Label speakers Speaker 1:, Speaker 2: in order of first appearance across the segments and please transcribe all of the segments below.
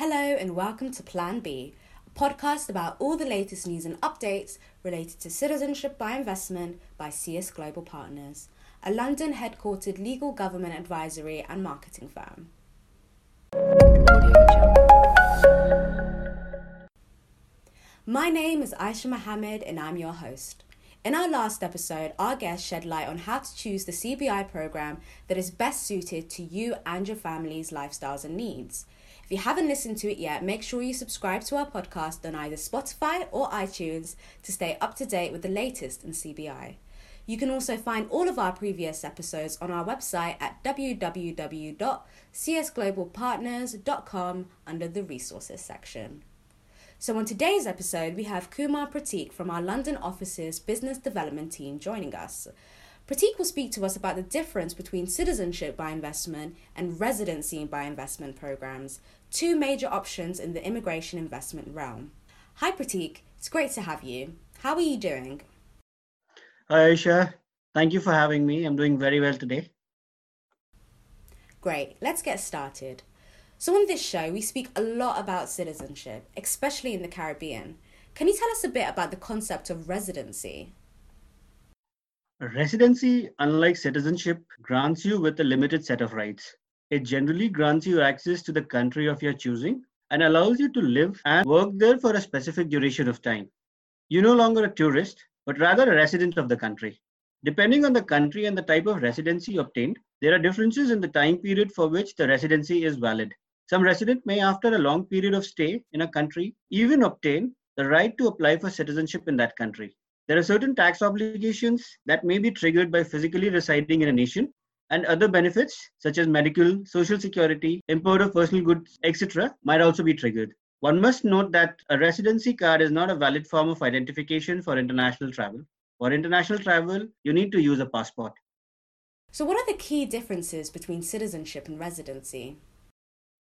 Speaker 1: Hello and welcome to Plan B, a podcast about all the latest news and updates related to citizenship by investment by CS Global Partners, a London headquartered legal government advisory and marketing firm. My name is Aisha Mohammed and I'm your host. In our last episode, our guest shed light on how to choose the CBI program that is best suited to you and your family's lifestyles and needs. If you haven't listened to it yet, make sure you subscribe to our podcast on either Spotify or iTunes to stay up to date with the latest in CBI. You can also find all of our previous episodes on our website at www.csglobalpartners.com under the resources section. So, on today's episode, we have Kumar Pratik from our London office's business development team joining us. Pratik will speak to us about the difference between citizenship by investment and residency by investment programs, two major options in the immigration investment realm. Hi, Pratik. It's great to have you. How are you doing?
Speaker 2: Hi, Aisha. Thank you for having me. I'm doing very well today.
Speaker 1: Great. Let's get started. So, on this show, we speak a lot about citizenship, especially in the Caribbean. Can you tell us a bit about the concept of residency?
Speaker 2: Residency, unlike citizenship, grants you with a limited set of rights. It generally grants you access to the country of your choosing and allows you to live and work there for a specific duration of time. You're no longer a tourist, but rather a resident of the country. Depending on the country and the type of residency obtained, there are differences in the time period for which the residency is valid. Some resident may, after a long period of stay in a country, even obtain the right to apply for citizenship in that country. There are certain tax obligations that may be triggered by physically residing in a nation, and other benefits such as medical, social security, import of personal goods, etc., might also be triggered. One must note that a residency card is not a valid form of identification for international travel. For international travel, you need to use a passport.
Speaker 1: So, what are the key differences between citizenship and residency?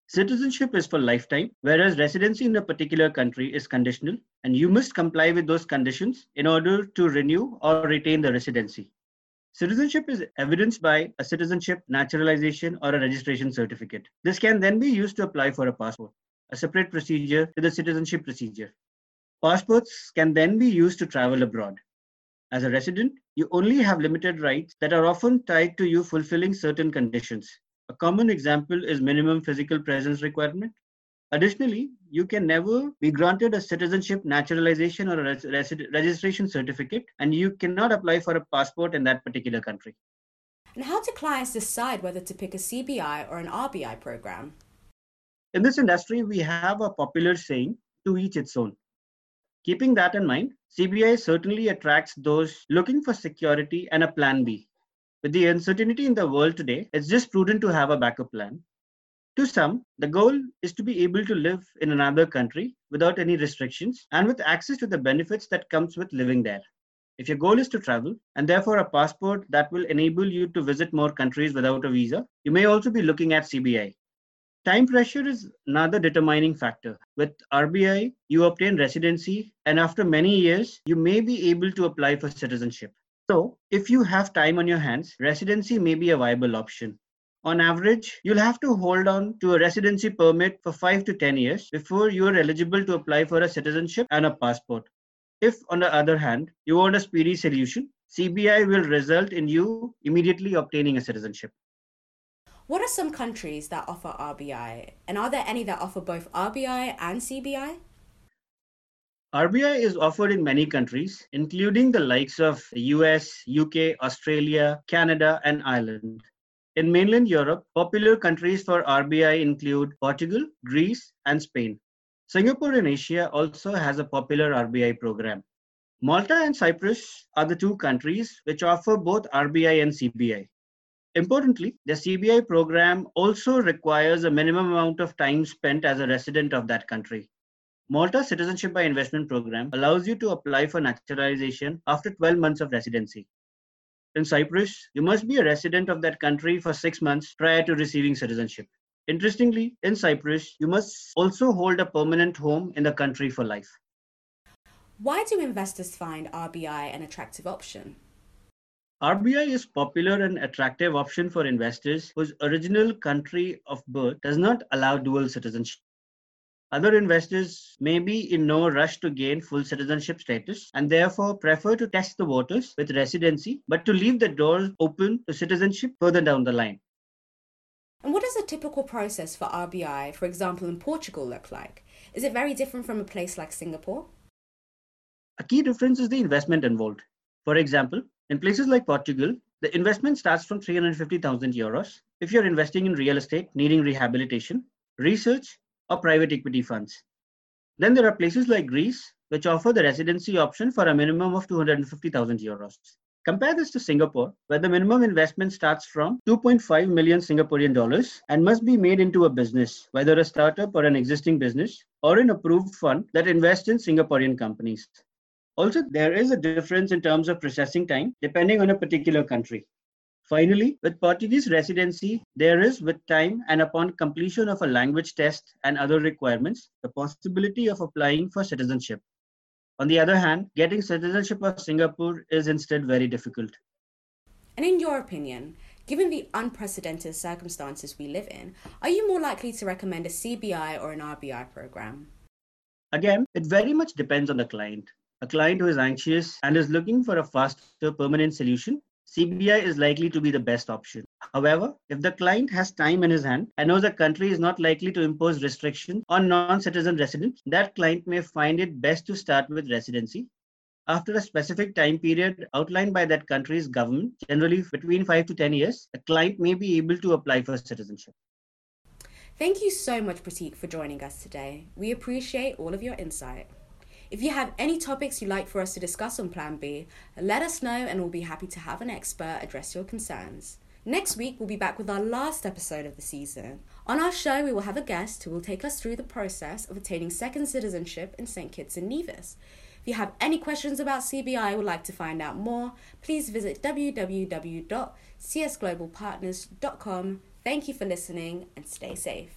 Speaker 2: Citizenship is for lifetime, whereas residency in a particular country is conditional, and you must comply with those conditions in order to renew or retain the residency. Citizenship is evidenced by a citizenship naturalization or a registration certificate. This can then be used to apply for a passport, a separate procedure to the citizenship procedure. Passports can then be used to travel abroad. As a resident, you only have limited rights that are often tied to you fulfilling certain conditions. A common example is minimum physical presence requirement. Additionally, you can never be granted a citizenship naturalization or a res- registration certificate, and you cannot apply for a passport in that particular country.
Speaker 1: And how do clients decide whether to pick a CBI or an RBI program?
Speaker 2: In this industry, we have a popular saying to each its own. Keeping that in mind, CBI certainly attracts those looking for security and a plan B. With the uncertainty in the world today, it's just prudent to have a backup plan. To some, the goal is to be able to live in another country without any restrictions and with access to the benefits that comes with living there. If your goal is to travel and therefore a passport that will enable you to visit more countries without a visa, you may also be looking at CBI. Time pressure is another determining factor. With RBI, you obtain residency, and after many years, you may be able to apply for citizenship. So, if you have time on your hands, residency may be a viable option. On average, you'll have to hold on to a residency permit for 5 to 10 years before you are eligible to apply for a citizenship and a passport. If, on the other hand, you want a speedy solution, CBI will result in you immediately obtaining a citizenship.
Speaker 1: What are some countries that offer RBI? And are there any that offer both RBI and CBI?
Speaker 2: RBI is offered in many countries, including the likes of US, UK, Australia, Canada, and Ireland. In mainland Europe, popular countries for RBI include Portugal, Greece, and Spain. Singapore in Asia also has a popular RBI program. Malta and Cyprus are the two countries which offer both RBI and CBI. Importantly, the CBI program also requires a minimum amount of time spent as a resident of that country. Malta Citizenship by Investment Program allows you to apply for naturalization after 12 months of residency. In Cyprus, you must be a resident of that country for six months prior to receiving citizenship. Interestingly, in Cyprus, you must also hold a permanent home in the country for life.
Speaker 1: Why do investors find RBI an attractive option?
Speaker 2: RBI is popular and attractive option for investors whose original country of birth does not allow dual citizenship. Other investors may be in no rush to gain full citizenship status and therefore prefer to test the waters with residency, but to leave the doors open to citizenship further down the line.
Speaker 1: And what does a typical process for RBI, for example, in Portugal, look like? Is it very different from a place like Singapore?
Speaker 2: A key difference is the investment involved. For example, in places like Portugal, the investment starts from 350,000 euros if you're investing in real estate needing rehabilitation, research, or private equity funds. Then there are places like Greece, which offer the residency option for a minimum of 250,000 euros. Compare this to Singapore, where the minimum investment starts from 2.5 million Singaporean dollars and must be made into a business, whether a startup or an existing business, or an approved fund that invests in Singaporean companies. Also, there is a difference in terms of processing time depending on a particular country. Finally, with Portuguese residency, there is, with time and upon completion of a language test and other requirements, the possibility of applying for citizenship. On the other hand, getting citizenship of Singapore is instead very difficult.
Speaker 1: And in your opinion, given the unprecedented circumstances we live in, are you more likely to recommend a CBI or an RBI program?
Speaker 2: Again, it very much depends on the client. A client who is anxious and is looking for a faster permanent solution CBI is likely to be the best option. However, if the client has time in his hand and knows a country is not likely to impose restrictions on non citizen residents, that client may find it best to start with residency. After a specific time period outlined by that country's government, generally between 5 to 10 years, a client may be able to apply for citizenship.
Speaker 1: Thank you so much, Pratik, for joining us today. We appreciate all of your insight. If you have any topics you'd like for us to discuss on Plan B, let us know and we'll be happy to have an expert address your concerns. Next week, we'll be back with our last episode of the season. On our show, we will have a guest who will take us through the process of attaining second citizenship in St. Kitts and Nevis. If you have any questions about CBI or would like to find out more, please visit www.csglobalpartners.com. Thank you for listening and stay safe.